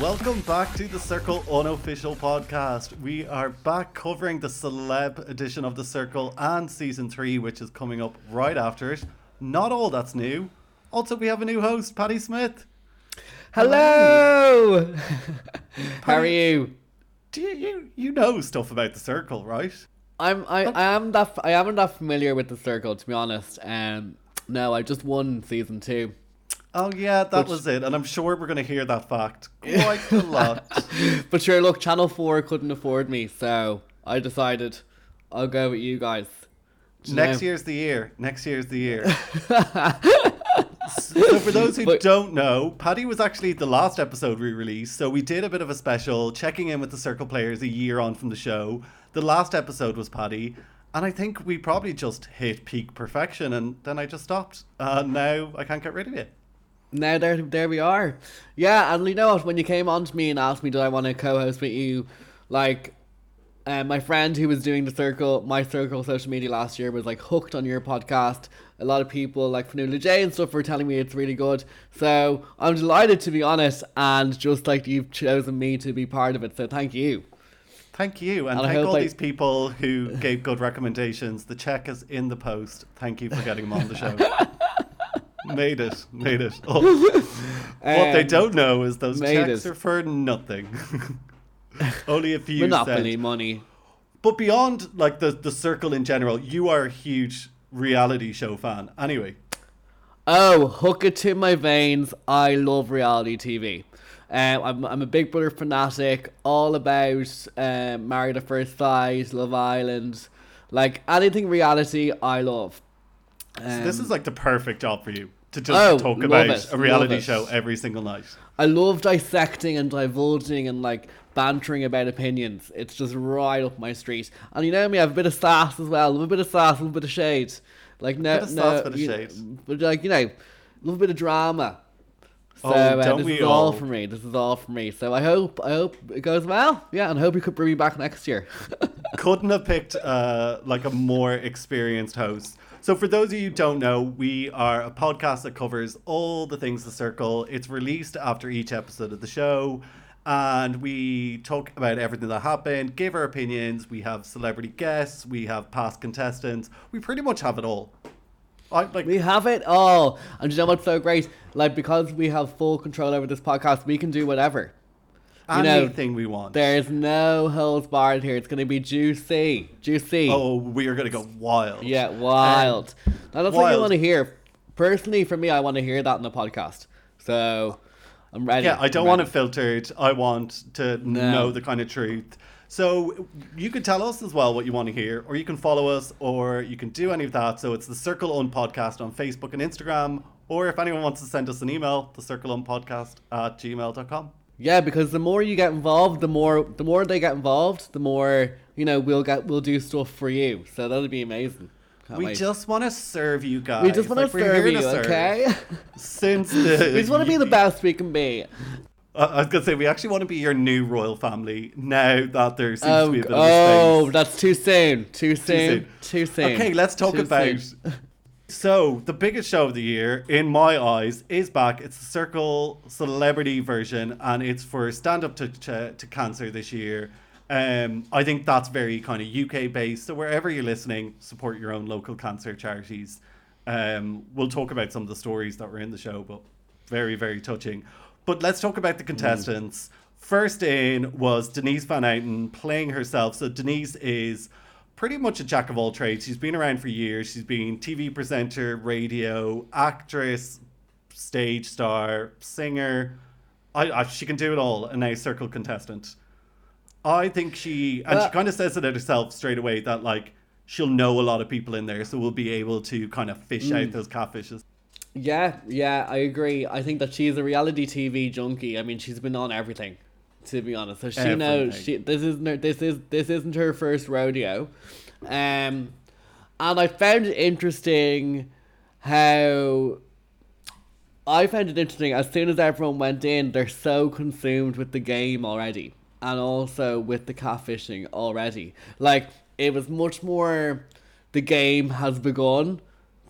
Welcome back to the Circle unofficial podcast. We are back covering the celeb edition of the Circle and season three, which is coming up right after it. Not all that's new. Also, we have a new host, Paddy Smyth. Hello. How are you? Do you, you you know stuff about the Circle, right? I'm I, I am that I am that familiar with the circle to be honest. Um, no, I just won season two. Oh yeah, that Which- was it, and I'm sure we're going to hear that fact quite a lot. But sure, look, Channel Four couldn't afford me, so I decided I'll go with you guys. Next year's the year. Next year's the year. so for those who But- don't know, Paddy was actually the last episode we released. So we did a bit of a special checking in with the Circle players a year on from the show. The last episode was Paddy. And I think we probably just hit peak perfection and then I just stopped. Uh, now I can't get rid of it. Now there, there we are. Yeah, and you know what? When you came on to me and asked me, did I want to co-host with you? Like, uh, my friend who was doing the circle, my circle social media last year was like hooked on your podcast. A lot of people like Fanula J and stuff were telling me it's really good. So I'm delighted to be honest, and just like you've chosen me to be part of it. So thank you. Thank you. And And thank all I- these people who gave good recommendations. The check is in the post. Thank you for getting them on the show. made it. Made it. Oh. what they Um, don't know is those made checks it. are for nothing. Only a few Monopoly cents. money. But beyond like the, the circle in general, you are a huge reality show fan. Anyway, Oh, hook it to my veins. I love reality TV. Um, I'm, I'm a Big Brother fanatic, all about um, Married at First Sight, Love Island. Like anything reality, I love. Um, this is like the perfect job for you to just Oh, talk about it, a reality show every single night. I love dissecting and divulging and like bantering about opinions. It's just right up my street. And you know me, I have a bit of sass as well. Love a bit of sass, a little bit of shade. Like no, Bit of no, sass, bit of shade. but like you know, love a bit of drama. So Oh, uh, this is all all? for me. This is all for me. So I hope I hope it goes well. Yeah, and I hope you could bring me back next year. couldn't have picked uh, like a more experienced host. So for those of you who don't know, we are a podcast that covers all the things the circle. It's released after each episode of the show. And we talk about everything that happened, give our opinions. We have celebrity guests, we have past contestants. We pretty much have it all. I like we have it all, and you know what's so great? Like because we have full control over this podcast, we can do whatever. You know, anything we want. There's no holds barred here. It's going to be juicy, juicy. Oh, we are gonna go wild. yeah, wild. now that's what you want to hear. Personally, for me, I want to hear that in the podcast. So I'm ready. Yeah, I don't want it filtered. I want to No. know the kind of truth. So you can tell us as well what you want to hear, or you can follow us, or you can do any of that. So it's the Circle On Podcast on Facebook and Instagram, or if anyone wants to send us an email, the Circle On Podcast at gmail.com. Yeah, because the more you get involved, the more the more they get involved, the more you know we'll get we'll do stuff for you. So that'll be amazing. Can't We wait. just want to serve you guys. we just want Like, to serve you, to serve. okay? Since the we just want to be the best we can be. I I was gonna say we actually want to be your new royal family now that there seems to Oh, be a oh, bit of a oh, space. that's too soon. Too soon. soon. Too soon. Okay, let's talk Too about. So, the biggest show of the year, in my eyes, is back. It's the Circle Celebrity version, and it's for Stand Up to, to, to Cancer this year. Um, I think that's very kind of UK based. So, wherever you're listening, support your own local cancer charities. Um, we'll talk about some of the stories that were in the show, but very, very touching. But let's talk about the contestants. First in was Denise Van Outen playing herself. So, Denise is pretty much a jack of all trades. She's been around for years. She's been TV presenter, radio, actress, stage star, singer. I, I she can do it all. And now circle contestant. I think she and she kind of says it herself straight away that like she'll know a lot of people in there, so we'll be able to kind of fish Mm. out those catfishes. Yeah, yeah, I agree. I think that she's a reality TV junkie. I mean, she's been on everything, to be honest. So she knows she this isn't her, this is this isn't her first rodeo, um, and I found it interesting how I found it interesting. As soon as everyone went in, they're so consumed with the game already, and also with the catfishing already. Like it was much more, the game has begun,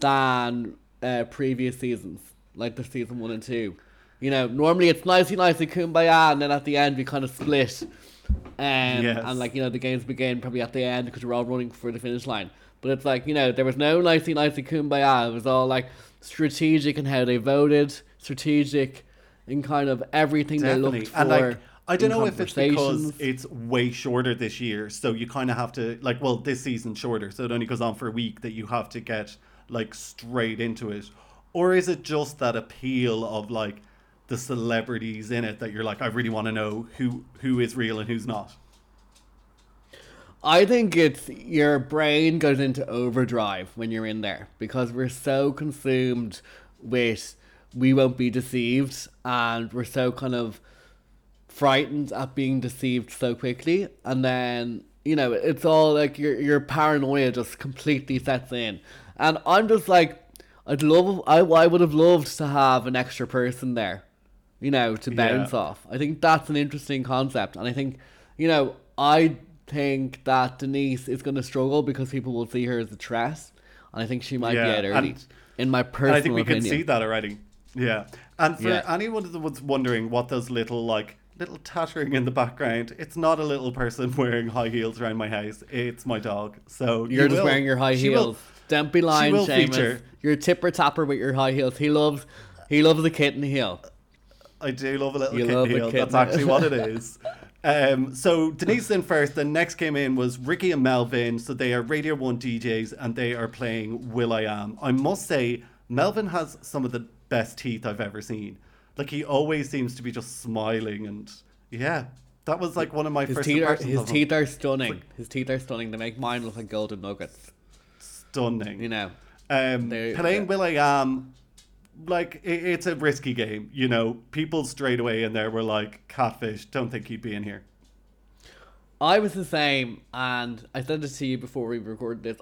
than uh, previous seasons, like the season one and two. You know, normally it's nicey nicey kumbaya, and then at the end we kind of split. Um, Yes. And like you know, the games begin probably at the end because we're all running for the finish line. But it's like you know, there was no nicey nicey kumbaya. It was all like strategic in how they voted, strategic in kind of everything they looked for. And like, I don't know if it's because it's way shorter this year, so you kind of have to like, well, this season's shorter, so it only goes on for a week that you have to get like straight into it, or is it just that appeal of like the celebrities in it that you're like, I really want to know who who is real and who's not. I think it's your brain goes into overdrive when you're in there because we're so consumed with we won't be deceived and we're so kind of frightened at being deceived so quickly. And then you know it's all like your your paranoia just completely sets in. And I'm just like I'd love I, I would have loved to have an extra person there you know to bounce Yeah. off I think that's an interesting concept and I think you know I think that Denise is going to struggle because people will see her as a threat and I think she might Yeah, be out early and- in my personal I think we opinion can see that already. Yeah. And for Yeah. anyone that was wondering what those little like little tattering in the background, it's not a little person wearing high heels around my house. It's my dog. So You're you just will- wearing your high she will- heels. Don't be lying, will Seamus. feature. You're a tipper tapper with your high heels. He loves, he loves the kitten heel. I do love a little You kitten heel. kitten. That's actually what it is. Um, so Denise in first. then next came in was Ricky and Melvin. So they are Radio One DJs and they are playing Will I Am. I must say, Melvin has some of the best teeth I've ever seen. Like he always seems to be just smiling and yeah, that was like one of my His first teeth are his of him. teeth are stunning. His teeth are stunning. They make mine look like golden nuggets. Stunning. You know. Um, playing yeah. Will I Am, like it, it's a risky game. You know, people straight away in there were like, "Catfish, don't think he'd be in here." I was the same, and I said this to you before we recorded this.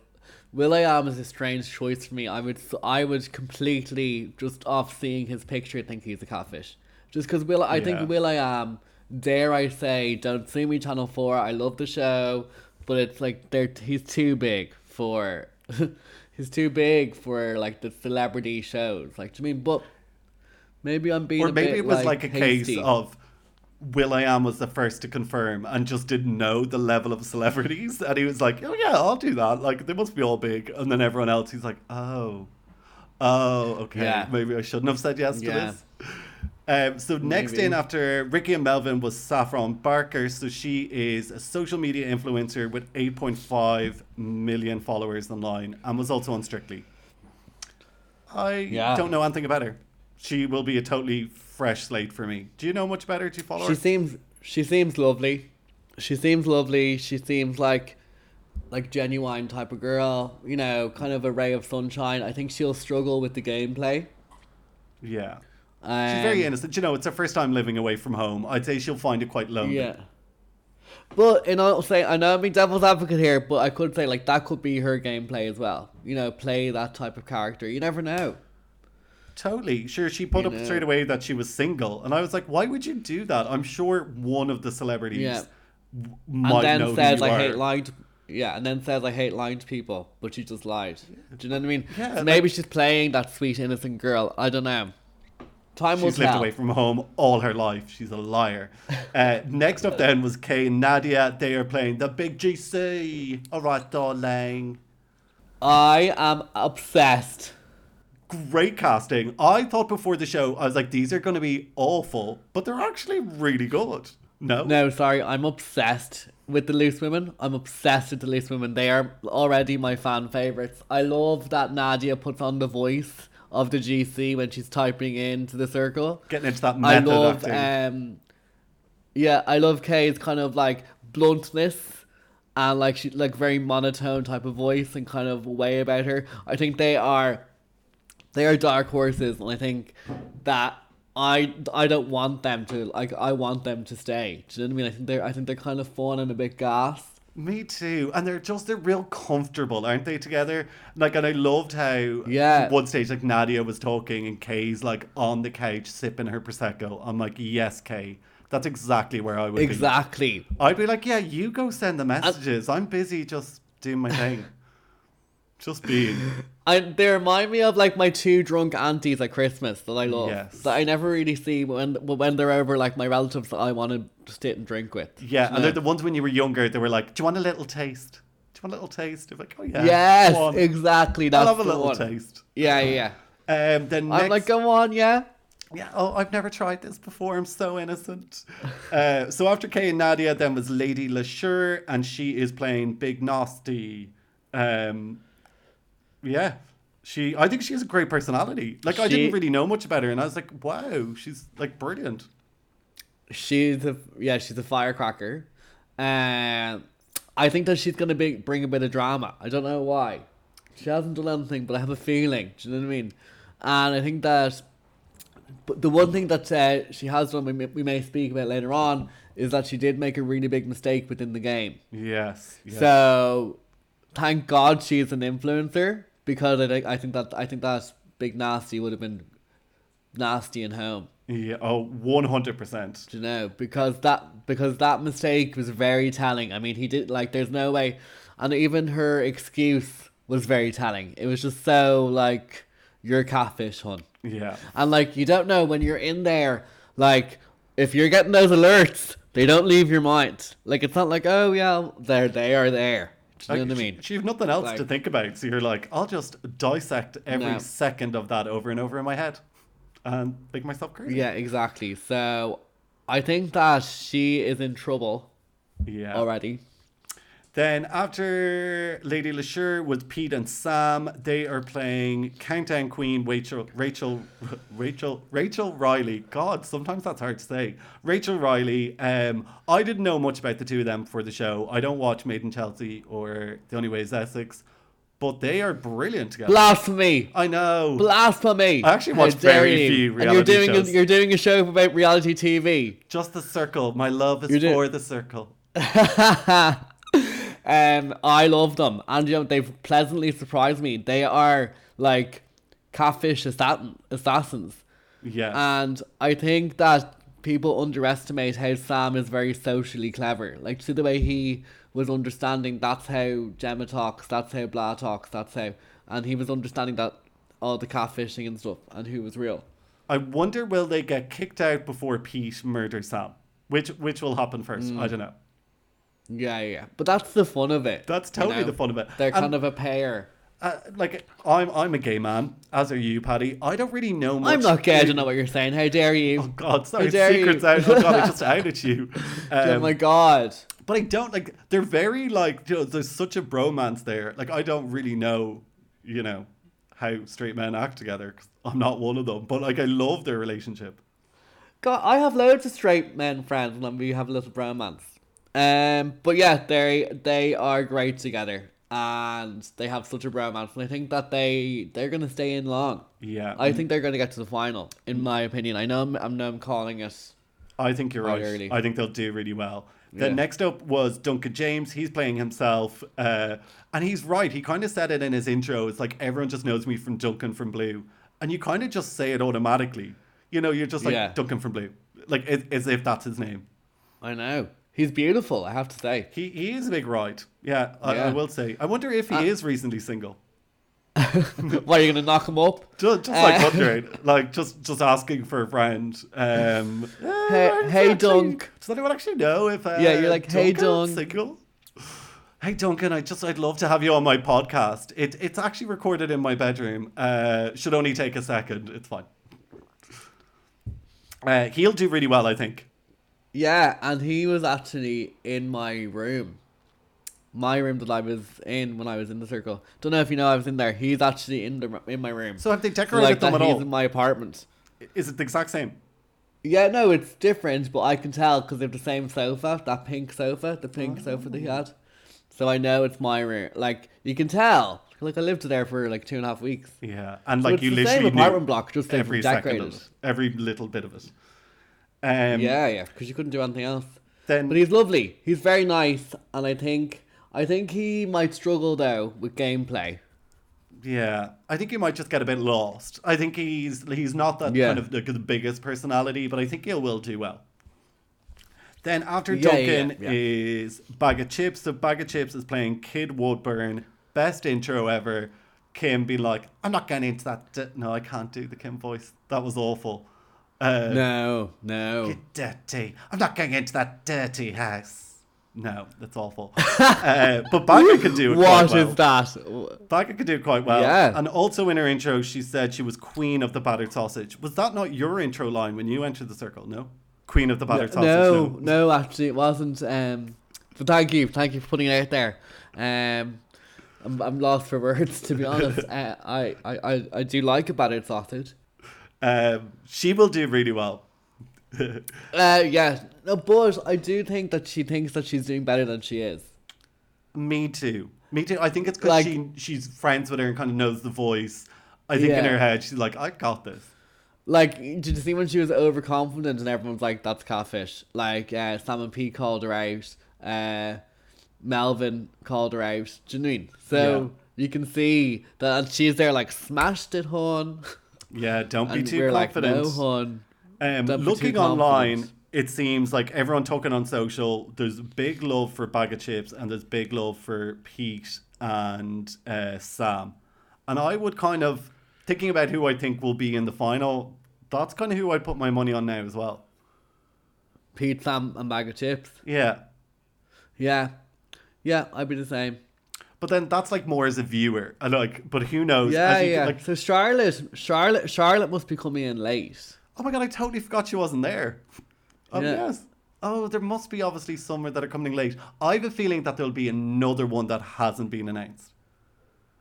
Will I Am is a strange choice for me. I would, I would completely just off seeing his picture think he's a catfish. Just because Will, I Yeah. think Will I Am. Dare I say, don't see me, Channel Four. I love the show, but it's like they're he's too big for, he's too big for like the celebrity shows. Like, do you mean? But maybe I'm being or maybe bit, it was like, a hasty. case of Will I Am was the first to confirm and just didn't know the level of celebrities, and he was like, "Oh yeah, I'll do that. Like they must be all big." And then everyone else, he's like, "Oh, oh, okay, Yeah. maybe I shouldn't have said yes to this." Um, so next Maybe. in after Ricky and Melvin was Saffron Barker. So she is a social media influencer with 8.5 million followers online and was also on Strictly. I Yeah. don't know anything about her. She will be a totally fresh slate for me. Do you know much about her? Do you follow She her? seems she seems lovely. She seems lovely. She seems like like genuine type of girl. You know, kind of a ray of sunshine. I think she'll struggle with the gameplay. Yeah. Um, She's very innocent. You know, it's her first time living away from home. I'd say she'll find it quite lonely. Yeah. But and I'll say I know I'm being devil's advocate here, but I could say like that could be her gameplay as well. You know, play that type of character. You never know. Totally. Sure, she put You up know. straight away that she was single. And I was like, why would you do that? I'm sure one of the celebrities Yeah. might and know then who says you I are. hate lying to yeah, and then says I hate lying to people, but she just lied. Do you know what I mean? Yeah, So like- maybe she's playing that sweet innocent girl. I don't know. Time She's lived tell. away from home all her life. She's a liar. Uh, next up then was Kay and Nadia. They are playing the Big GC. All right, darling. I am obsessed. Great casting. I thought before the show, I was like, these are going to be awful, but they're actually really good. No? No, sorry, I'm obsessed with the Loose Women. I'm obsessed with the Loose Women. They are already my fan favorites. I love that Nadia puts on the voice of the GC when she's typing into the circle. Getting into that I method love, acting. um, yeah, I love Kay's kind of like bluntness and like she like very monotone type of voice and kind of way about her. I think they are, they are dark horses, and I think that I I don't want them to like I want them to stay. Do you know what I mean? I think they're I think they're kind of fun and a bit gas. Me too. And they're just they're real comfortable, aren't they, together? Like and I loved how Yeah. one stage like Nadia was talking and Kay's like on the couch sipping her prosecco. I'm like, yes, Kay. That's exactly where I would be. Exactly. I'd be like, yeah, you go send the messages. I'm busy just doing my thing. Just being. I, they remind me of like my two drunk aunties at Christmas that I love. Yes. That I never really see when when they're over like my relatives that I want to sit and drink with. Yeah, and they're the ones when you were younger. They were like, "Do you want a little taste? Do you want a little taste?" You're like, "Oh yeah, Yes, exactly. That's I'll have a the little one. taste." Yeah, yeah. Um, then I'm like, go on, yeah. yeah. Oh, I've never tried this before. I'm so innocent. uh, so after Kay and Nadia, then was Lady Leshurr, and she is playing Big Narstie. Um, yeah, she. I think she has a great personality. Like I She- didn't really know much about her, and I was like, wow, she's like brilliant. She's a yeah, she's a firecracker. Um, I think that she's gonna be, bring a bit of drama. I don't know why. She hasn't done anything, but I have a feeling. Do you know what I mean? And I think that, but the one thing that uh, she has done, we may, we may speak about later on, is that she did make a really big mistake within the game. Yes. yes. So, thank God she's an influencer because I think I think that I think that Big Narstie would have been nasty in home. yeah. Oh, one hundred percent. You know because that because that mistake was very telling. I mean, he did like there's no way, and even her excuse was very telling. It was just so like you're catfish, hun, Yeah. and like you don't know when you're in there. Like if you're getting those alerts, they don't leave your mind. Like it's not like oh yeah, they're they are there. Do you know what I mean? She, have nothing else to think about, so you're like, I'll just dissect every No. second of that over and over in my head, and make myself crazy. Yeah, exactly. So I think that she is in trouble Yeah. already. Then after Lady Leshurr with Pete and Sam, they are playing Countdown Queen Rachel Rachel Rachel Rachel Riley. God, sometimes that's hard to say. Rachel Riley. Um, I didn't know much about the two of them for the show. I don't watch Made in Chelsea or The Only Way is Essex, but they are brilliant together. Blasphemy! I know. Blasphemy! I actually watch very you. few And you're reality doing shows. A, you're doing a show about reality TV. Just the circle. My love is You do- for the circle. um, I love them, and you know they've pleasantly surprised me. They are like catfish assassin, assassins, Yeah. and I think that people underestimate how Sam is very socially clever. Like see the way he was understanding. That's how Gemma talks. That's how Blah talks. That's how, and he was understanding that all the catfishing and stuff, and who was real. I wonder will they get kicked out before Pete murders Sam? Which which will happen first? Mm. I don't know. Yeah, yeah, but that's the fun of it. That's you totally know? the fun of it. They're And, kind of a pair. uh, like I'm I'm a gay man, as are you, Paddy. I don't really know much. I'm not gay. I don't know what you're saying. How dare you? Oh God, sorry, secrets you? out. Oh God, I just outed you. oh Um, my god. but I don't like. They're very like. You know, there's such a bromance there. Like I don't really know, you know, how straight men act together. 'cause I'm not one of them. But like I love their relationship. God, I have loads of straight men friends, and we have a little bromance. Um, but yeah, they they are great together, and they have such a bromance, and I think that they they're gonna stay in long. Yeah, I think they're gonna get to the final, in my opinion. I know I'm, I know I'm calling it. I think you're right. early. I think they'll do really well. Then Yeah. next up was Duncan James. He's playing himself, uh, and he's right. He kind of said it in his intro. It's like everyone just knows me from Duncan from Blue, and you kind of just say it automatically. You know, you're just like Yeah. Duncan from Blue, like as, as if that's his name. I know he's beautiful. I have to say. He he is a big right. Yeah, I, I will say. I wonder if he Uh, is recently single. Why are you gonna knock him up? Just, just like Uh, wondering, like just just asking for a friend. Um, Hey- uh, hey, actually- Dunk. Does anyone actually know if? Uh, Yeah, you're like, "Hey, Duncan's Dunk." Single? Hey Duncan, I just I'd love to have you on my podcast. It it's actually recorded in my bedroom. Uh, should only take a second. It's fine. Uh, he'll do really well, I think. Yeah, and he was actually in my room. My room that I was in when I was in the circle. Don't know if you know I was in there. He's actually in the in my room. So have they decorated like them at he's all? in my apartment. Is it the exact same? Yeah, no, it's different, but I can tell because they have the same sofa, that pink sofa, the pink sofa that he oh. had. So I know it's my room. Like you can tell. Like I lived there for like two and a half weeks. Yeah, and So like you the literally same apartment block, just every second of it, every little bit of it. Um, yeah, yeah, because you couldn't do anything else. Then But he's lovely. He's very nice, and I think I think he might struggle though with gameplay. Yeah, I think he might just get a bit lost. I think he's he's not that Yeah. kind of the, the biggest personality, but I think he will do well. Then after yeah, Duncan yeah. is Baga Chipz. So Baga Chipz is playing Kim Woodburn, best intro ever. Kim being like, I'm not getting into that. No, I can't do the Kim voice. That was awful. Uh, No, no. Get dirty. I'm not going into that dirty house. No, that's awful. uh, but Baga could do it What quite well. is that? Baga could do it quite well. Yeah. And also in her intro, she said she was queen of the battered sausage. Was that not your intro line when you entered the circle? No? Queen of the battered sausage? No, no, actually, it wasn't. Um, but thank you, thank you for putting it out there. Um, I'm, I'm lost for words to be honest. uh, I, I, I, I do like a battered sausage. Um, she will do really well. Uh, yeah, no, but I do think that she thinks that she's doing better than she is. Me too. Me too. I think it's because Like- she she's friends with her and kind of knows the voice. I think in her head she's like, I got this. Like, did you see when she was overconfident and everyone's like, "That's catfish"? Like, uh, Sam and P called her out. Uh, Melvin called her out. Do you know I mean? So you can see that she's there like smashed it, hon. Yeah, don't be And too confident. like, no, hon. Um, Don't be too looking online, it seems like everyone talking on social, there's big love for Baga Chipz and there's big love for Pete and uh, Sam. And I would kind of, thinking about who I think will be in the final, that's kind of who I'd put my money on now as well. Pete, Sam, and Baga Chipz. Yeah. Yeah, yeah, I'd be the same. But then that's like more as a viewer. And like, but who knows? Yeah, yeah. Like, so Charlotte, Charlotte, Charlotte must be coming in late. oh my god, I totally forgot she wasn't there. Oh Yeah. yes. Oh, there must be obviously some that are coming late. I have a feeling that there'll be another one that hasn't been announced.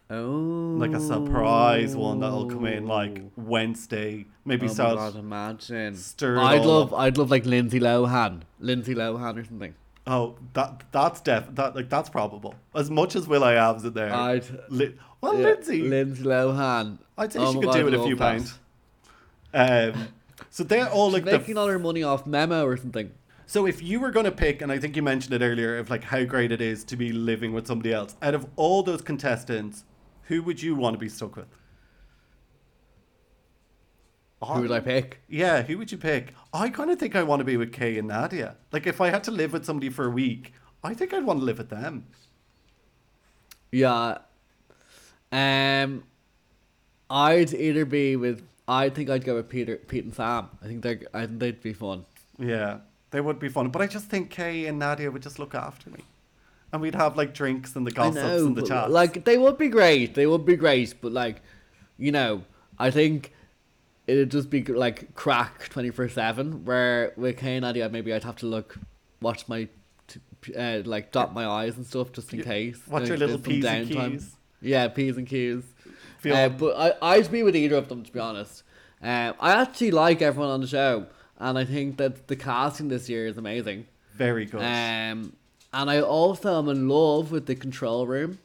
Oh, like a surprise one that'll come in like oh. Wednesday, maybe Oh so. god, imagine. stir I'd love, up. I'd love like Lindsay Lohan, Lindsay Lohan or something. Oh, that that's def that like that's probable. As much as Will I Am's in there. I'd, Li- well, yeah, Lindsay, Lindsay Lohan. I'd say Oh she could God, do it a few pounds. Um, so they're all like making all her money off Memo or something. So if you were going to pick, and I think you mentioned it earlier, of like how great it is to be living with somebody else, out of all those contestants, who would you want to be stuck with? Who would I pick? Yeah, who would you pick? I kind of think I want to be with Kay and Nadia. Like if I had to live with somebody for a week, I think I'd want to live with them. Yeah. Um, I'd either be with. I think I'd go with Peter, Pete, and Sam. I think they, I think they'd be fun. Yeah, they would be fun. But I just think Kay and Nadia would just look after me. And we'd have like drinks and the gossips know, and the chats. like they would be great. They would be great, but like, you know, I think it'd just be like crack twenty four seven. Where with and Nadia, maybe I'd have to look, watch my, t- uh, like dot my eyes and stuff just in case. Watch your little P's and. Q's. Yeah, P's and Q's. Uh, but I, I'd be with either of them to be honest. Um, I actually like everyone on the show, and I think that the casting this year is amazing. Very good. Um, and I also am in love with the control room.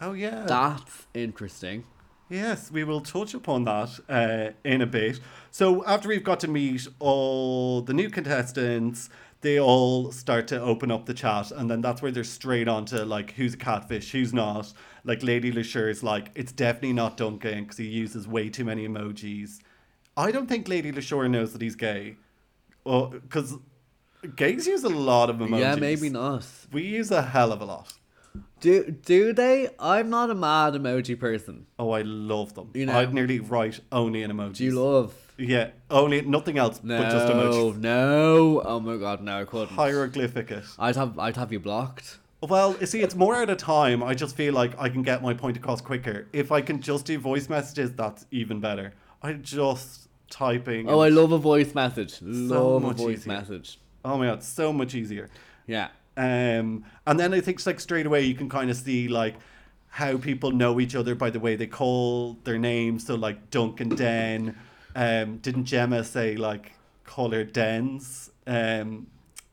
oh yeah. That's interesting. Yes, we will touch upon that uh, in a bit. So after we've got to meet all the new contestants, they all start to open up the chat, and then that's where they're straight on to like who's a catfish, who's not. Like Lady Leshurr is like, it's definitely not Duncan because he uses way too many emojis. I don't think Lady Leshurr knows that he's gay, because gays use a lot of emojis. Yeah, maybe not. We use a hell of a lot. Do do they? I'm not a mad emoji person. Oh, I love them. You know- I'd nearly write only in emojis. Do you love? Yeah, only nothing else No, but just emojis. no. Oh my god, no, I couldn't. Hieroglyphic it. I'd have I'd have you blocked. Well, you see, it's more at a time. I just feel like I can get my point across quicker. If I can just do voice messages, that's even better. I just typing. Oh, I love a voice message. Love a much voice easier. message. Oh my god, so much easier. Yeah. Um, and then I think it's like straight away you can kind of see like how people know each other by the way they call their names. So like Duncan Den, um, didn't Gemma say like call her Dens? Um,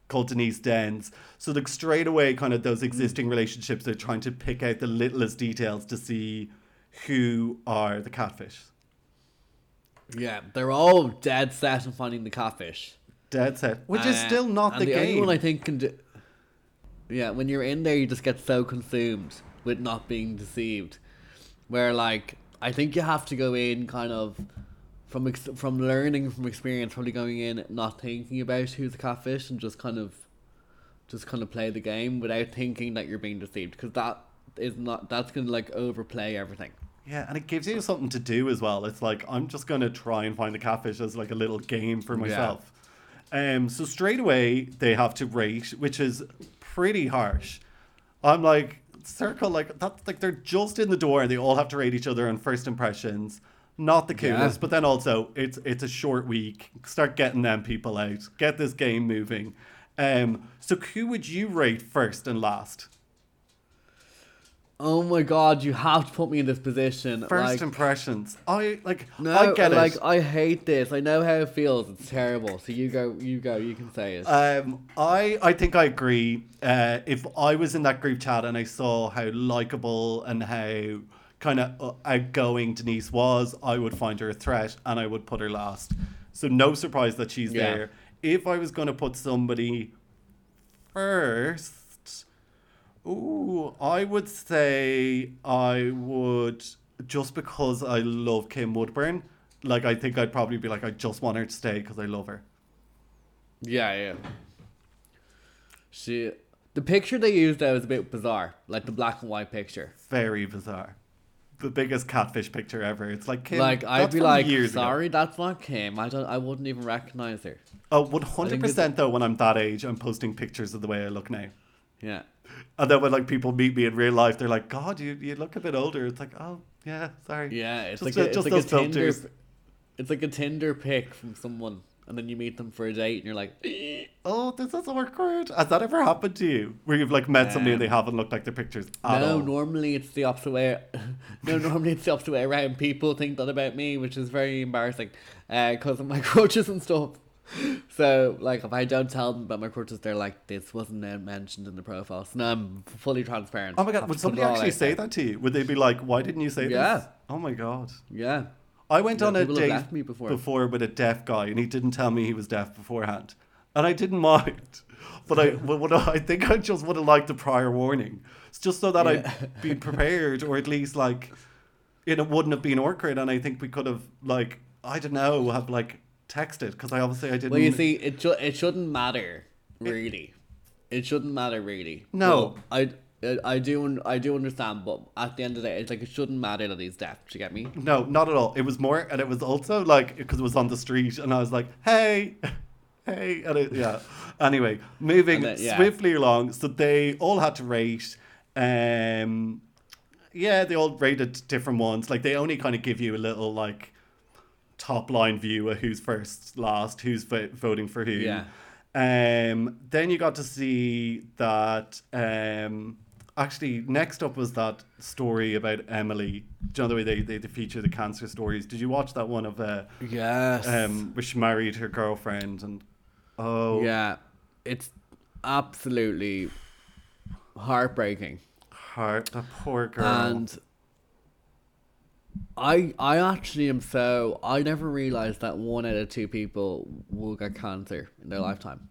called Denise Dens. So like straight away, kind of those existing relationships, they're trying to pick out the littlest details to see who are the catfish. Yeah, they're all dead set on finding the catfish. Dead set, which is Uh, still not and the, the game. only one I think can do. Yeah, when you're in there, you just get so consumed with not being deceived. Where like I think you have to go in kind of from ex- from learning from experience, probably going in not thinking about who's a catfish and just kind of just kind of play the game without thinking that you're being deceived because that is not that's gonna like overplay everything. Yeah, and it gives you something to do as well. It's like I'm just gonna try and find the catfish as like a little game for myself. Yeah. Um, so straight away they have to rate, which is pretty harsh. I'm like circle like that's like they're just in the door and they all have to rate each other on first impressions. Not the Yeah. but then also it's it's a short week. Start getting them people out. Get this game moving. Um, so who would you rate first and last? Oh my god, you have to put me in this position. First like, impressions. I like. no, I get like it. I hate this. I know how it feels. It's terrible. So you go, you go. You can say it. Um, I I think I agree. Uh, if I was in that group chat and I saw how likable and how kind of outgoing Denise was, I would find her a threat and I would put her last. So no surprise that she's Yeah. there. If I was going to put somebody first, ooh, I would say I would just because I love Kim Woodburn. Like I think I'd probably be like I just want her to stay because I love her. yeah, yeah. She, the picture they used though was a bit bizarre, like the black and white picture. very bizarre. The biggest catfish picture ever. It's like Kim. like I'd be like, years ago. sorry, that's not Kim. I don't. I wouldn't even recognize her. Oh, one hundred percent though. When I'm that age, I'm posting pictures of the way I look now. Yeah. And then when like people meet me in real life, they're like, "God, you you look a bit older." It's like, "Oh, yeah, sorry." Yeah, it's Just- like a, it's just like those a Tinder. filters. It's like a Tinder pic from someone, and then you meet them for a date, and you're like, eh. Oh, this is awkward. Has that ever happened to you? Where you've like met somebody and they haven't looked like their pictures at no. all? Normally it's the opposite way. no, normally it's the opposite way around. People think that about me, which is very embarrassing, uh, because of my crutches and stuff. So, like, if I don't tell them about my crutches, they're like, "This wasn't mentioned in the profile." So now I'm fully transparent. Oh my god, would somebody actually say there. that to you? Would they be like, "Why didn't you say Yeah. this?" Oh my god. Yeah. I went Yeah, on a date left me before. with a deaf guy, and he didn't tell me he was deaf beforehand, and I didn't mind. But I, what I think I just would have liked the prior warning, it's just so that Yeah. I'd be prepared, or at least like, it wouldn't have been awkward, and I think we could have like, I don't know, have like texted because I obviously I didn't. Well, you see, it it shouldn't matter really. It shouldn't matter really. No. Well, I. I do I do understand, but at the end of the day, it's like it shouldn't matter that he's deaf. Do you get me? No, not at all. It was more, and it was also like because it was on the street, and I was like, "Hey, hey," and it, yeah. Anyway, moving then- yeah. swiftly along. So they all had to rate. Um, yeah, they all rated different ones. Like they only kind of give you a little like top line view of who's first, last, who's vo- voting for who. Yeah. Um, then you got to see that. Um, actually, next up was that story about Emily. Do you know the way they, they, they feature the cancer stories? Did you watch that one of uh, Yes. um, where she married her girlfriend and oh yeah, it's absolutely heartbreaking, heart that poor girl. and I I actually am so I never realized that one out of two people will get cancer in their lifetime.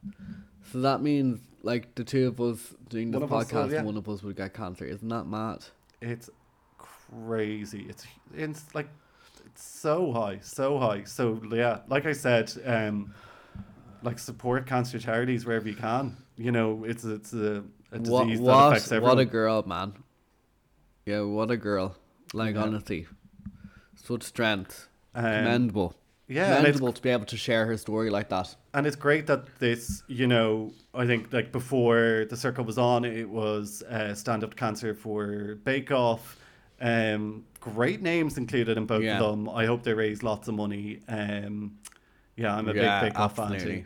So that means like the two of us doing this One of us will, podcast, yeah. one of us would get cancer. Isn't that mad? It's crazy. It's it's like it's so high, so high. So yeah, like I said, um, like support cancer charities wherever you can. You know, it's it's a, a What disease that what affects everyone. what a girl, man. Yeah, what a girl. Like Yeah. honestly, such strength. Um, Commendable. yeah, Commendable to be able to share her story like that. and it's great that this, you know, I think like before the circle was on, it was uh, stand up cancer for Bake Off. Um, great names included in both Yeah. of them. I hope they raise lots of money. Um, yeah, I'm a Yeah, big Bake Off fan too.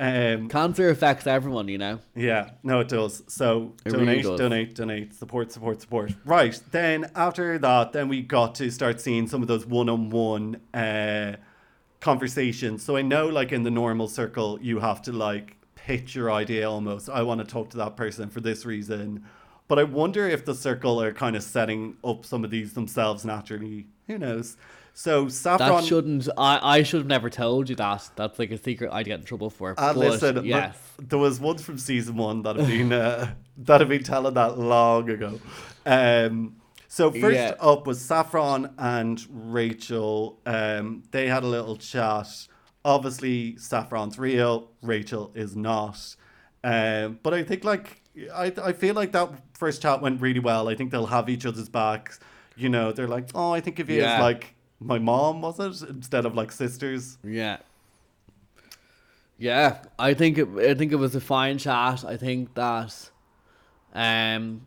Um, Cancer affects everyone, you know. yeah, no, it does. So It really donate, does. donate, donate, support, support, support. Right. Then after that, then we got to start seeing some of those one-on-one uh, conversations. So I know, like in the normal circle, you have to like pitch your idea almost. I want to talk to that person for this reason. But I wonder if the circle are kind of setting up some of these themselves naturally. Who knows? So Saffron. That shouldn't. I I should have never told you that. That's like a secret I'd get in trouble for. And but listen, yes, there was one from season one that have been uh, that have been telling that long ago. Um, so first Yeah. up was Saffron and Rachel. Um, they had a little chat. Obviously, Saffron's real, Rachel is not. Um, but I think like I I feel like that first chat went really well. I think they'll have each other's backs. You know, they're like, oh, I think of you Yeah. as like my mom, was it, instead of like sisters. Yeah. Yeah, I think it, I think it was a fine chat. I think that, um,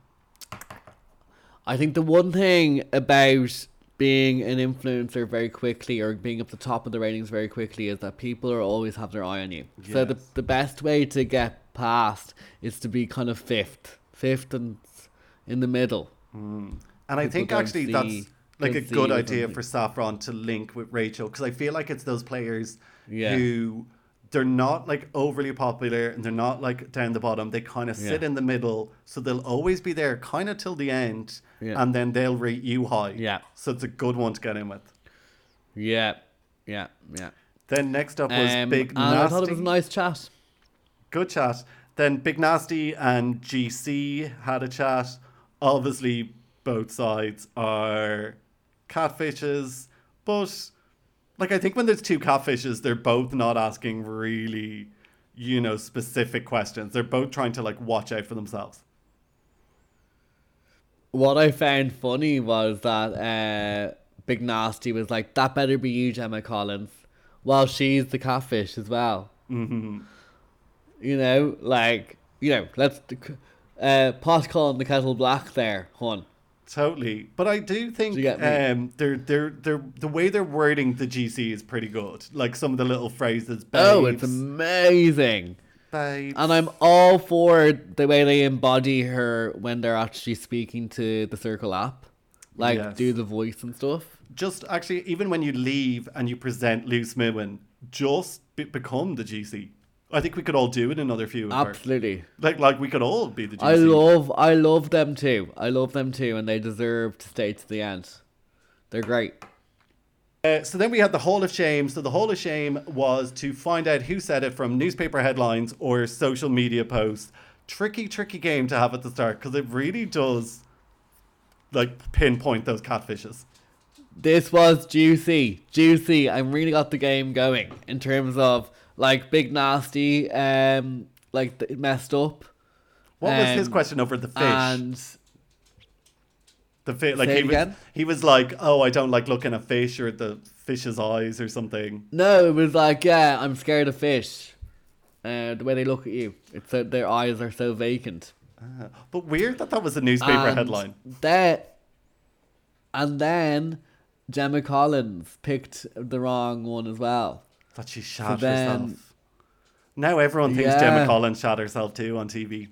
I think the one thing about being an influencer very quickly or being at the top of the ratings very quickly is that people are always have their eye on you. So the the best way to get past is to be kind of fifth, fifth and in the middle. And I think actually see- that's like a good idea for Saffron to link with Rachel because I feel like it's those players Yeah. who they're not like overly popular and they're not like down the bottom. They kind of sit Yeah. in the middle, so they'll always be there kind of till the end, Yeah. and then they'll rate you high. Yeah. So it's a good one to get in with. Yeah, yeah, yeah. Then next up was Um, Big and Nasty. I thought it was a nice chat. Good chat. Then Big Narstie and GC had a chat. Obviously, both sides are catfishes, but like I think when there's two catfishes, they're both not asking really, you know, specific questions. They're both trying to like watch out for themselves. What I found funny was that uh, Big Narstie was like, "That better be you, Gemma Collins," while she's the catfish as well. Mm-hmm. You know, like you know, let's uh, pot calling the kettle black there, hon. Totally, but I do think Do you get me? um, they're they're they're the way they're wording the GC is pretty good. Like some of the little phrases. Oh, it's amazing. babes. And I'm all for the way they embody her when they're actually speaking to the Circle app. Like, Yes. do the voice and stuff. just actually even when you leave and you present Loose Women, just be- become the GC. I think we could all do it another few. of her. Absolutely. Like like we could all be the GC. I love I love them too. I love them too and they deserve to stay to the end. They're great. Uh, so then we had the Hall of Shame. So the Hall of Shame was to find out who said it from newspaper headlines or social media posts. Tricky, tricky game to have at the start because it really does like pinpoint those catfishes. This was juicy. Juicy. I really got the game going in terms of like Big Narstie um like messed up. What was his Um, question over the fish? And the fish, like Say he was, again? he was like, "Oh, I don't like looking at fish or the fish's eyes or something." no, it was like, yeah, I'm scared of fish. Uh, the way they look at you. It's so their eyes are so vacant. Ah, But weird that that was a newspaper And headline. That, and then Gemma Collins picked the wrong one as well. That she shot then- herself. Now everyone thinks Gemma Collins shot herself too on TV.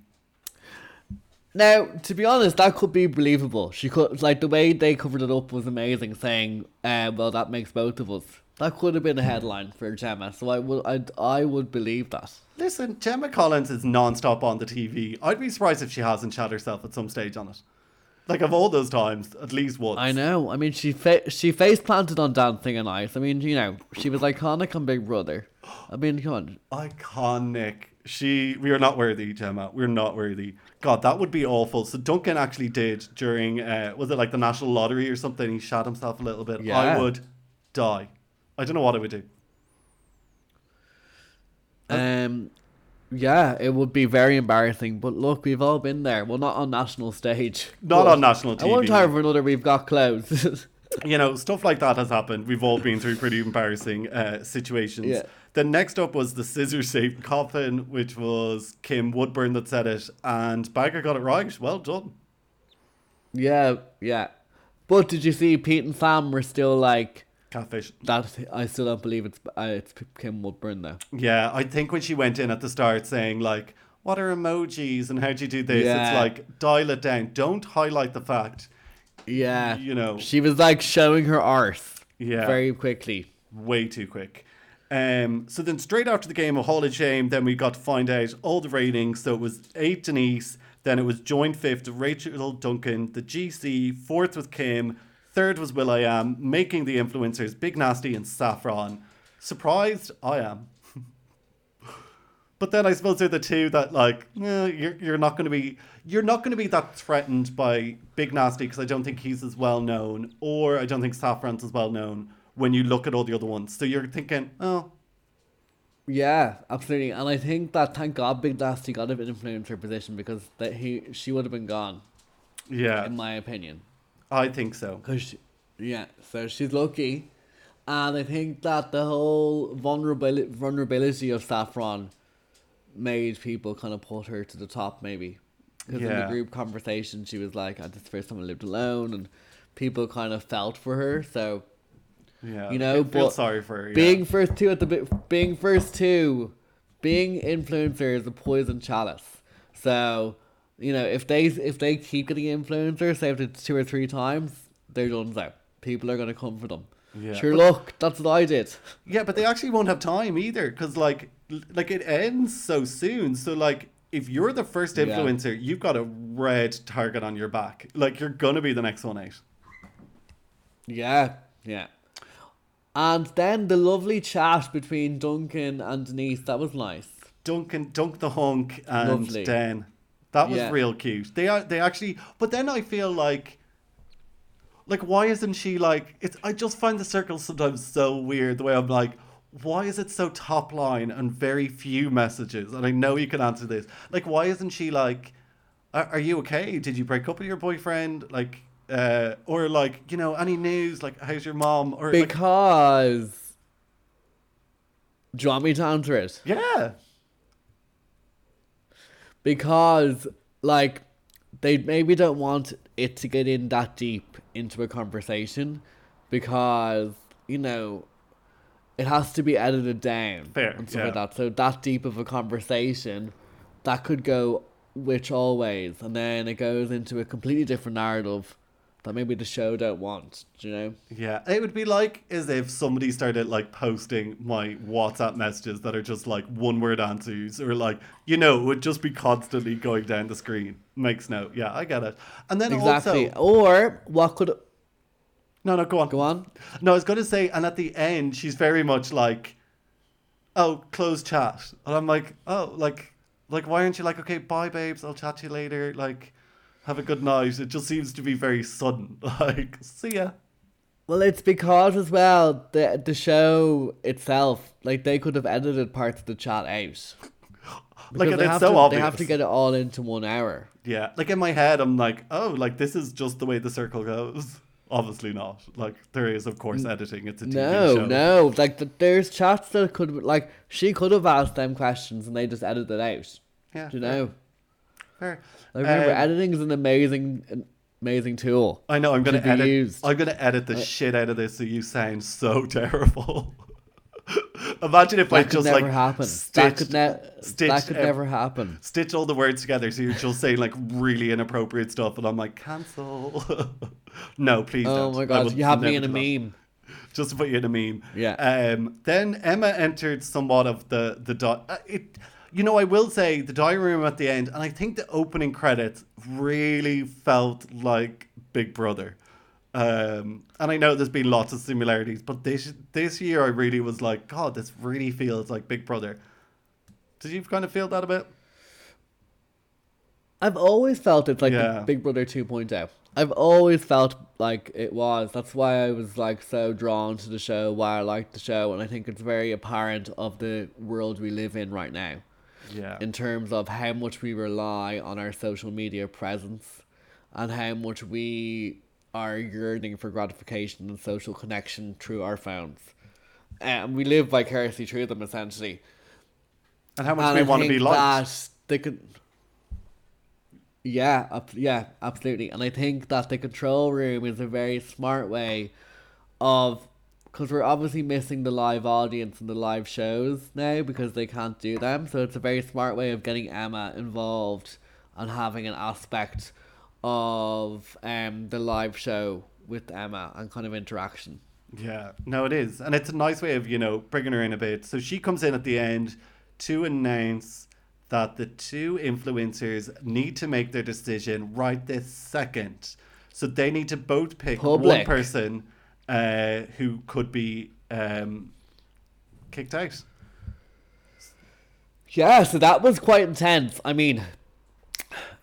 Now, to be honest, that could be believable. She could like the way they covered it up was amazing, saying, uh, "Well, that makes both of us." That could have been a headline for Gemma, so I would, I, I would believe that. Listen, Gemma Collins is non-stop on the TV. I'd be surprised if she hasn't shot herself at some stage on it. Like of all those times, at least once. I know. I mean, she fa- she face planted on Dancing on Ice. I mean, you know, she was iconic on Big Brother. I mean, come on. Iconic. She, we are not worthy, Gemma. We're not worthy. God, that would be awful. So Duncan actually did during, uh, was it like the national lottery or something? He shot himself a little bit. Yeah. I would die. I don't know what I would do. Um, yeah, it would be very embarrassing. But look, we've all been there. Well, not on national stage. Not on national At one TV. time or another, we've got clothes. you know, stuff like that has happened. We've all been through pretty embarrassing uh, situations. Yeah. Then next up was the scissor shaped coffin, which was Kim Woodburn that said it, and Baga got it right. Well done. yeah, yeah. But did you see Pete and Sam were still like Catfish. that? I still don't believe it's uh, it's Kim Woodburn though. Yeah, I think when she went in at the start saying like, "What are emojis and how do you do this?" It's like dial it down. Don't highlight the fact. Yeah, You know. she was like showing her arse. Yeah. very quickly. way too quick. Um, so then straight after the game of Hall of Shame, then we got to find out all the ratings. So it was eight Denise, then it was joint fifth Rachel Duncan, the GC, fourth with Kim, third was Will I Am, making the influencers Big Narstie and Saffron. Surprised? I am. but then I suppose they're the two that like eh, you're you're not going to be you're not going to be that threatened by Big Narstie because I don't think he's as well known, or I don't think Saffron's as well known when you look at all the other ones. So you're thinking, oh, Yeah, absolutely. And I think that thank God Big Narstie got a bit an influencer position because that he she would have been gone, Yeah, in my opinion. I think so. Cause she, yeah, so she's lucky, and I think that the whole vulnerability vulnerability of Saffron made people kind of put her to the top, maybe. Because in the group conversation, she was like, "Ah, "This is the first time I lived alone," and people kind of felt for her. So Yeah, You know, I feel but sorry for her. yeah. being first two at the being first two, being influencer is a poison chalice. So, you know, if they if they keep getting influencers, say after two or three times, they're done out. People are gonna come for them. Yeah, Sure, but- look, that's what I did. Yeah, but they actually won't have time either because like like it ends so soon. So like if you're the first Yeah. influencer, you've got a red target on your back. Like you're gonna be the next one out. Yeah, yeah. And then the lovely chat between Duncan and Denise, that was nice. Duncan, Dunk the Hunk, and Lovely. That was Yeah. real cute. They are they actually, but then I feel like, like why isn't she like? It's I just find the circle sometimes so weird. The way I'm like, why is it so top line and very few messages? And I know you can answer this. Like, why isn't she like, are, are you okay? Did you break up with your boyfriend? Like, uh, or like you know any news? Like, how's your mom? Or like, Because. Do you want me to answer it? yeah, because like they maybe don't want it to get in that deep into a conversation because you know it has to be edited down Fair, and stuff like that. So that deep of a conversation that could go which always and then it goes into a completely different narrative that maybe the show don't want do you know Yeah, it would be like as if somebody started like posting my WhatsApp messages that are just like one word answers or like you know it would just be constantly going down the screen. Makes no, yeah, I get it. And then exactly also, or what could no, no, go on, go on No, I was gonna say, and at the end, she's very much like, "Oh, close chat," and I'm like, "Oh, like, like, why aren't you like, okay, bye, babes, I'll chat to you later, like." Have a good night. It just seems to be very sudden. Like, see ya. Well, it's because as well the the show itself, like they could have edited parts of the chat out. Like, Because it's so to, obvious. They have to get it all into one hour. Yeah, like in my head, I'm like, oh, like this is just the way the circle goes. Obviously not. Like there is, of course, editing. It's a TV No, show. no, like the, there's chats that could like she could have asked them questions and they just edited it out. Yeah, Do you fair, know? Fair. Like, remember, Um, editing is an amazing, amazing tool. I know. I'm gonna edit. used. I'm gonna edit the Uh, shit out of this so you sound so terrible. Imagine if I That could just never like happen. That stitched, could, ne- that could ev- never happen. stitch all the words together so you're just saying like really inappropriate stuff, and I'm like cancel. no, please Oh don't. my I god, you have me in a that. meme. just to put you in a meme. Yeah. Um. Then Emma entered somewhat of the the dot. uh, it. You know, I will say the diary room at the end, and I think the opening credits really felt like Big Brother. Um, and I know there's been lots of similarities, but this this year I really was like, God, this really feels like Big Brother. Did you kind of feel that a bit? I've always felt it's like Yeah. Big Brother 2.0. I've always felt like it was. That's why I was like so drawn to the show, why I liked the show, and I think it's very apparent of the world we live in right now Yeah. in terms of how much we rely on our social media presence and how much we are yearning for gratification and social connection through our phones. And we live vicariously through them essentially. and how much And we I want to be liked. they could. Yeah, yeah, absolutely, and I think that the control room is a very smart way of because we're obviously missing the live audience and the live shows now because they can't do them. So it's a very smart way of getting Emma involved and having an aspect of um the live show with Emma and kind of interaction. Yeah, no, it is, and it's a nice way of you know bringing her in a bit. So she comes in at the end to announce that the two influencers need to make their decision right this second. So they need to both pick one person uh, who could be um, kicked out. Yeah, so that was quite intense. I mean,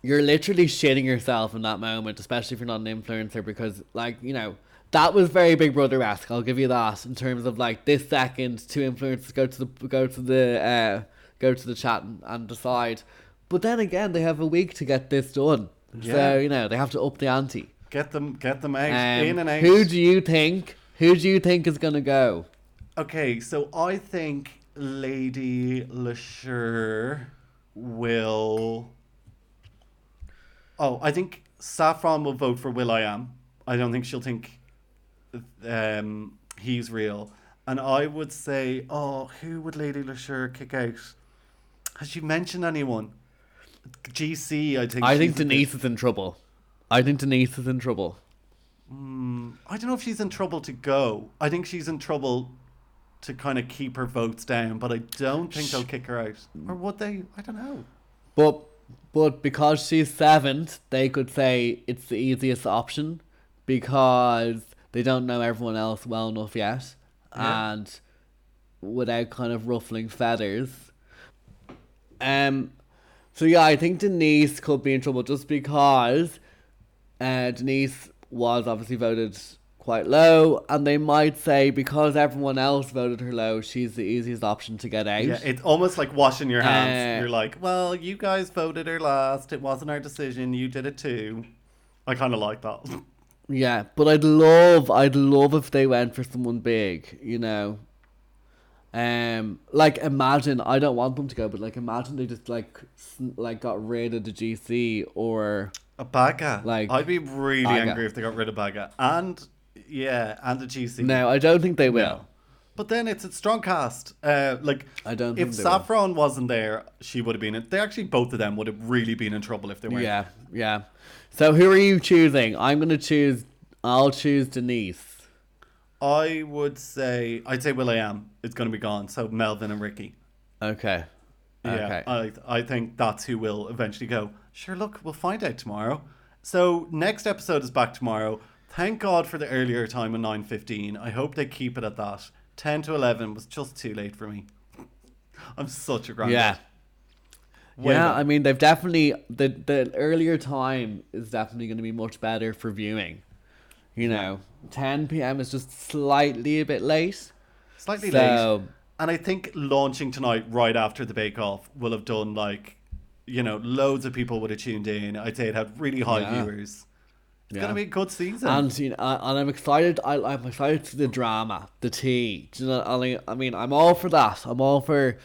you're literally shitting yourself in that moment, especially if you're not an influencer, because, like, you know, that was very Big Brother esque. I'll give you that in terms of like this second two influencers go to the go to the uh, go to the chat and, and decide. But then again, they have a week to get this done, Yeah. so you know they have to up the ante. Get them, get them out, Um, in and out. Who do you think? Who do you think is gonna go? Okay, so I think Lady Leshurr will. Oh, I think Saffron will vote for Will I Am. I don't think she'll think um, he's real. And I would say, oh, who would Lady Leshurr kick out? Has she mentioned anyone? GC, I think. I think Denise is in trouble. I think Denise is in trouble. I don't know if she's in trouble to go. I think she's in trouble to kind of keep her votes down, but I don't think they'll kick her out. Or would they? I don't know. But but because she's seventh, they could say it's the easiest option because they don't know everyone else well enough yet, Yeah. and without kind of ruffling feathers. Um, so yeah, I think Denise could be in trouble just because, uh, Denise was obviously voted quite low, and they might say because everyone else voted her low, she's the easiest option to get out. Yeah, it's almost like washing your hands. Uh, You're like, well, you guys voted her last. It wasn't our decision. You did it too. I kind of like that. Yeah, but I'd love, I'd love if they went for someone big, you know. Um, like imagine I don't want them to go, but like imagine they just like sn- like got rid of the GC or A Baga. Like, I'd be really Baga. angry if they got rid of Baga. And, yeah, and the GC. no, I don't think they will. No. But then it's a strong cast. Uh, like I don't if they will. Saffron wasn't there, she would have been. In, they actually both of them would have really been in trouble if they weren't. Yeah, yeah. So who are you choosing? I'm gonna choose. I'll choose Denise. I would say I'd say Will I Am going to be gone. So Melvin and Ricky. Okay. Yeah, Okay. I I think that's who will eventually go. Sure, look, we'll find out tomorrow. So next episode is back tomorrow. Thank God for the earlier time of nine fifteen. I hope they keep it at that. Ten to eleven was just too late for me. I'm such a grand. yeah. Way yeah, back. I mean they've definitely the the earlier time is definitely going to be much better for viewing. You know, 10 p.m. is just slightly a bit late. slightly late. So And I think launching tonight, right after the Bake Off, will have done like, you know, loads of people would have tuned in. I'd say it had really high Yeah. viewers. It's Yeah. gonna be a good season. and you know, and I'm excited. I, I'm excited for the drama, the tea. Do you know? I mean, I mean, I'm all for that. I'm all for,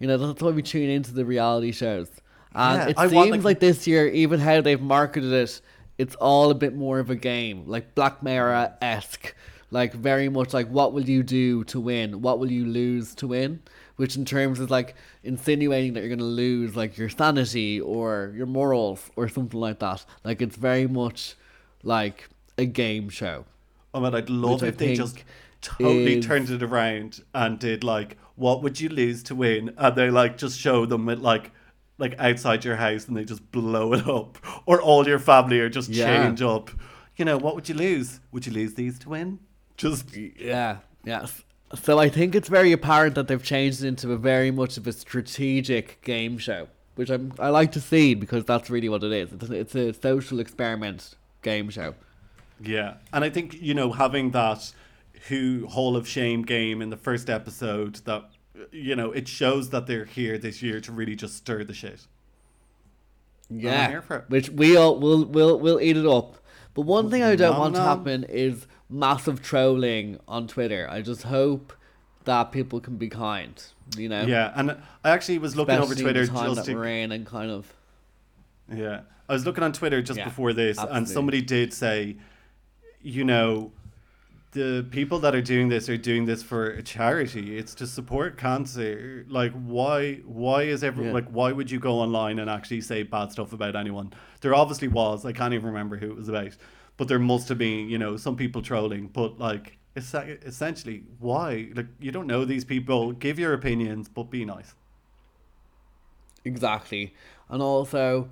you know, that's why we tune into the reality shows. And Yeah, it I seems want, like, like- this year, even how they've marketed it, it's all a bit more of a game, like Black Mirror esque. Like very much like what will you do to win? What will you lose to win? Which in terms is like insinuating that you're gonna lose like your sanity or your morals or something like that. Like it's very much like a game show. Oh, I mean, I'd love if they just totally is- turned it around and did like, what would you lose to win? And they like just show them it like, like outside your house and they just blow it up, or all your family are just Yeah. change up. You know, what would you lose? Would you lose these to win? Just Yeah, yeah. So I think it's very apparent that they've changed it into a very much of a strategic game show, which I'm I like to see because that's really what it is. It's a, it's a social experiment game show. Yeah, and I think you know having that who Hall of Shame game in the first episode that you know it shows that they're here this year to really just stir the shit. Yeah, here for it. which we all will will will eat it up. But one thing I don't Nom want to happen is massive trolling on Twitter. I just hope that people can be kind. You know, Yeah, and I actually was looking over especially in Twitter just to we're in and kind of Yeah. I was looking on Twitter just Yeah, before this, and somebody did say, you know, the people that are doing this are doing this for a charity. It's to support cancer. Like, why? Why is everyone Yeah. like? Why would you go online and actually say bad stuff about anyone? There obviously was. I can't even remember who it was about, but there must have been. You know, some people trolling. But like, it's essentially why? Like, you don't know these people. Give your opinions, but be nice. Exactly. And also,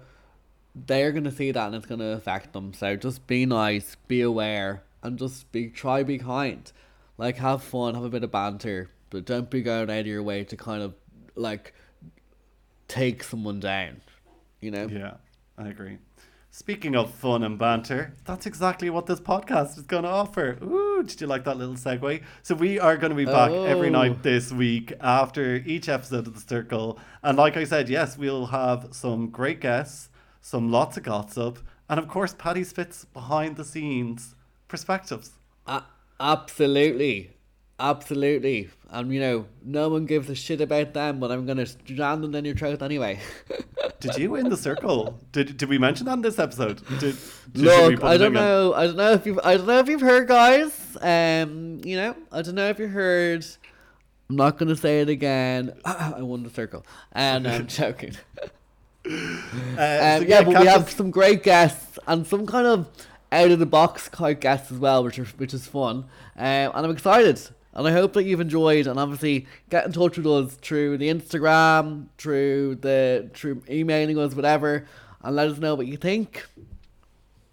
they're going to see that and it's going to affect them. So just be nice, be aware, and just be try be kind. Like, have fun, have a bit of banter, but don't be going out of your way to kind of, like, take someone down. You know? Yeah, I agree. Speaking of fun and banter, that's exactly what this podcast is going to offer. Ooh, did you like that little segue? So we are going to be back every Oh. night this week after each episode of the Circle, and like I said, yes, we'll have some great guests, some lots of gossip, and of course, Paddy Smyth's behind the scenes perspectives. A- absolutely. Absolutely. And, you know, no one gives a shit about them, but I'm going to jam them down your throat anyway. Did you win the circle? Did did we mention that in this episode? Did, did- Look, I don't know. I don't know if you've. I don't know if you've heard, guys. Um, you know, I don't know if you heard. I'm not gonna say it again. I won the circle, and I'm joking. Uh, Um, so yeah, but we have some great guests and some kind of out of the box kind of guests as well, which are which is fun. Um, and I'm excited, and I hope that you've enjoyed. And obviously, get in touch with us through the Instagram, through the through emailing us, whatever, and let us know what you think.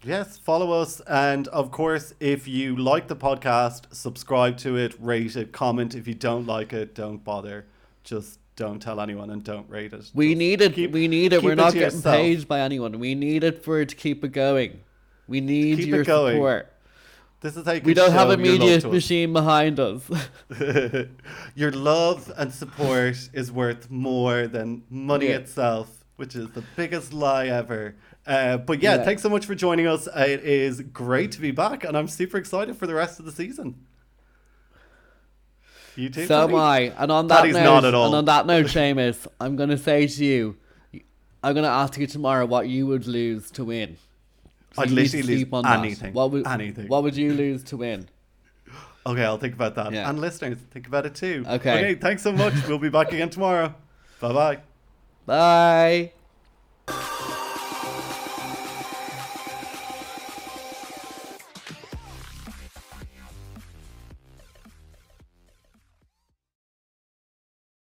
Yes, follow us. And of course, if you like the podcast, subscribe to it, rate it, comment. If you don't like it, don't bother. Just don't tell anyone and don't rate it. We Just need it. keep- we need it. We're not getting yourself. paid by anyone. We need it for it to keep it going. We need Keep it your going. support. This is how you We don't have a media machine behind us. your love and support is worth more than money Yeah. itself, which is the biggest lie ever. Uh, but yeah, Yeah. thanks so much for joining us. It is great to be back, and I'm super excited for the rest of the season. You too. so am I. And on that Paddy's note, not at all. and on that note, Seamus, I'm gonna say to you, I'm gonna ask you tomorrow what you would lose to win. I'd you literally lose on that. anything. What would Anything. What would you lose to win? Okay, I'll think about that. Yeah. And listeners, think about it too. Okay. Okay, thanks so much. we'll be back again tomorrow. Bye bye. Bye.